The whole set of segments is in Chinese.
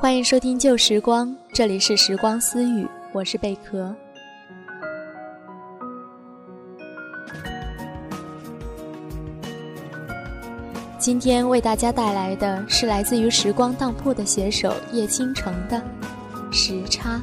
欢迎收听旧时光，这里是时光私语，我是贝壳。今天为大家带来的是来自于时光当铺的写手叶倾城的《时差》。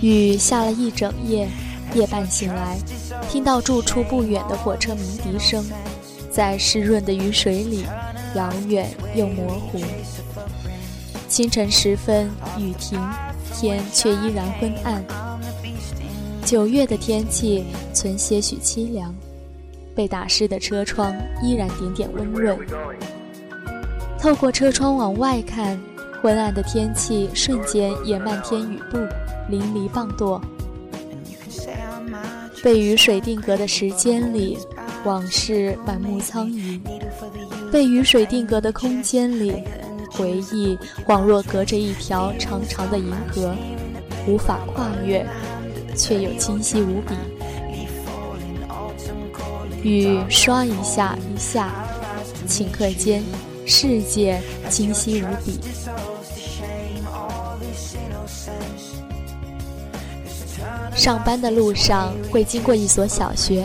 雨下了一整夜，夜半醒来，听到住处不远的火车鸣笛声，在湿润的雨水里，遥远又模糊。清晨时分，雨停，天却依然昏暗。九月的天气存些许凄凉，被打湿的车窗依然点点温润。透过车窗往外看。昏暗的天气瞬间也漫天雨布，淋漓磅礴。被雨水定格的时间里，往事满目苍夷；被雨水定格的空间里，回忆恍若隔着一条长长的银河，无法跨越，却又清晰无比。雨刷一下一下，顷刻间，世界清晰无比。上班的路上会经过一所小学，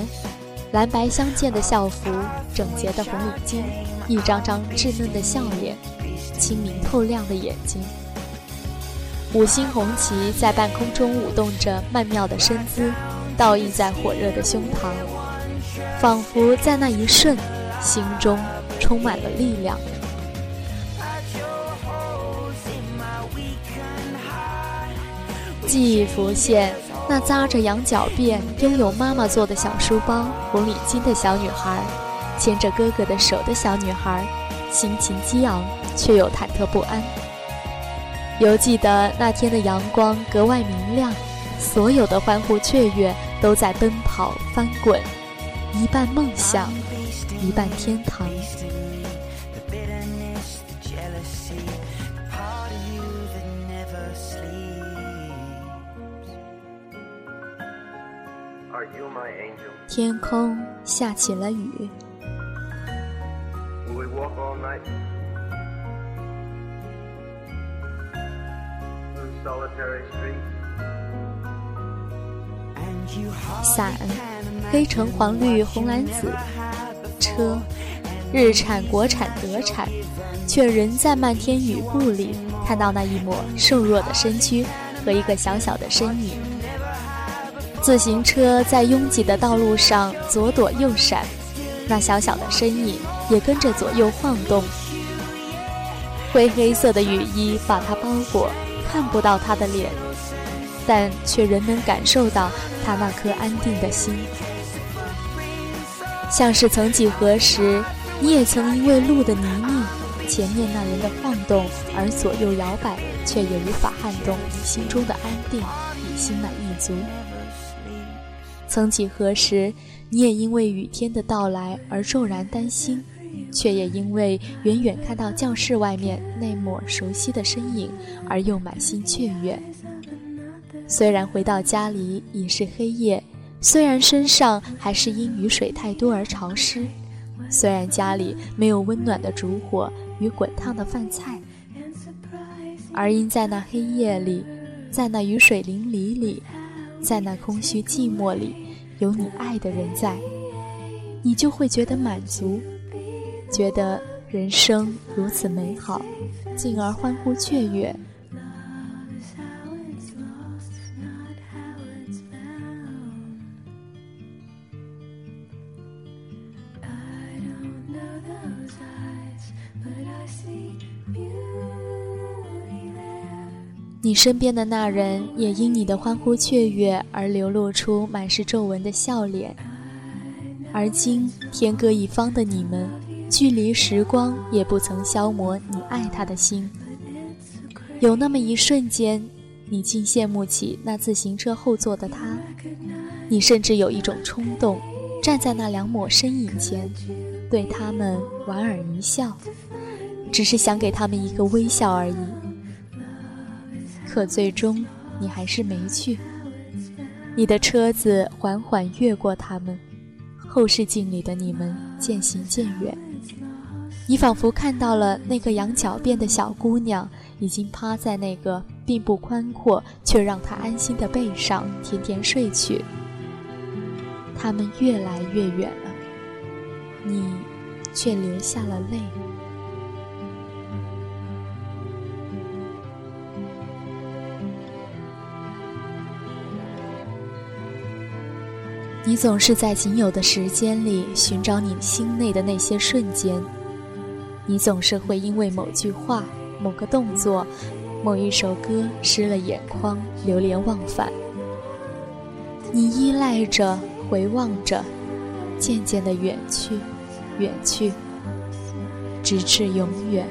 蓝白相间的校服，整洁的红领巾，一张张稚嫩的笑脸，清明透亮的眼睛。五星红旗在半空中舞动着曼妙的身姿，倒映在火热的胸膛，仿佛在那一瞬，心中充满了力量。记忆浮现。那扎着羊角辫、拥有妈妈做的小书包、红领巾的小女孩，牵着哥哥的手的小女孩，心情激昂却又忐忑不安。犹记得那天的阳光格外明亮，所有的欢呼雀跃都在奔跑翻滚，一半梦想，一半天堂。天空下起了雨。伞，黑橙黄绿红蓝紫，车，日产国产德产，却仍在漫天雨雾里看到那一抹瘦弱的身躯和一个小小的身影。自行车在拥挤的道路上左躲右闪，那小小的身影也跟着左右晃动。灰黑色的雨衣把它包裹，看不到他的脸，但却仍能感受到他那颗安定的心。像是曾几何时，你也曾因为路的泥泞、前面那人的晃动而左右摇摆，却也无法撼动你心中的安定与心满意足。曾几何时，你也因为雨天的到来而骤然担心，却也因为远远看到教室外面那抹熟悉的身影而又满心雀跃。虽然回到家里已是黑夜，虽然身上还是因雨水太多而潮湿，虽然家里没有温暖的烛火与滚烫的饭菜，而因在那黑夜里，在那雨水淋漓里，在那空虚寂寞里。有你爱的人在，你就会觉得满足，觉得人生如此美好，进而欢呼雀跃。你身边的那人也因你的欢呼雀跃而流露出满是皱纹的笑脸，而今天各一方的你们，距离时光也不曾消磨你爱他的心。有那么一瞬间，你竟羡慕起那自行车后座的他，你甚至有一种冲动，站在那两抹身影前，对他们莞尔一笑，只是想给他们一个微笑而已。可最终，你还是没去。你的车子缓缓越过他们，后视镜里的你们渐行渐远。你仿佛看到了那个羊角辫的小姑娘，已经趴在那个并不宽阔却让她安心的背上，甜甜睡去。他们越来越远了，你却流下了泪。你总是在仅有的时间里寻找你心内的那些瞬间。你总是会因为某句话、某个动作、某一首歌湿了眼眶，流连忘返。你依赖着，回望着，渐渐的远去，远去，直至永远。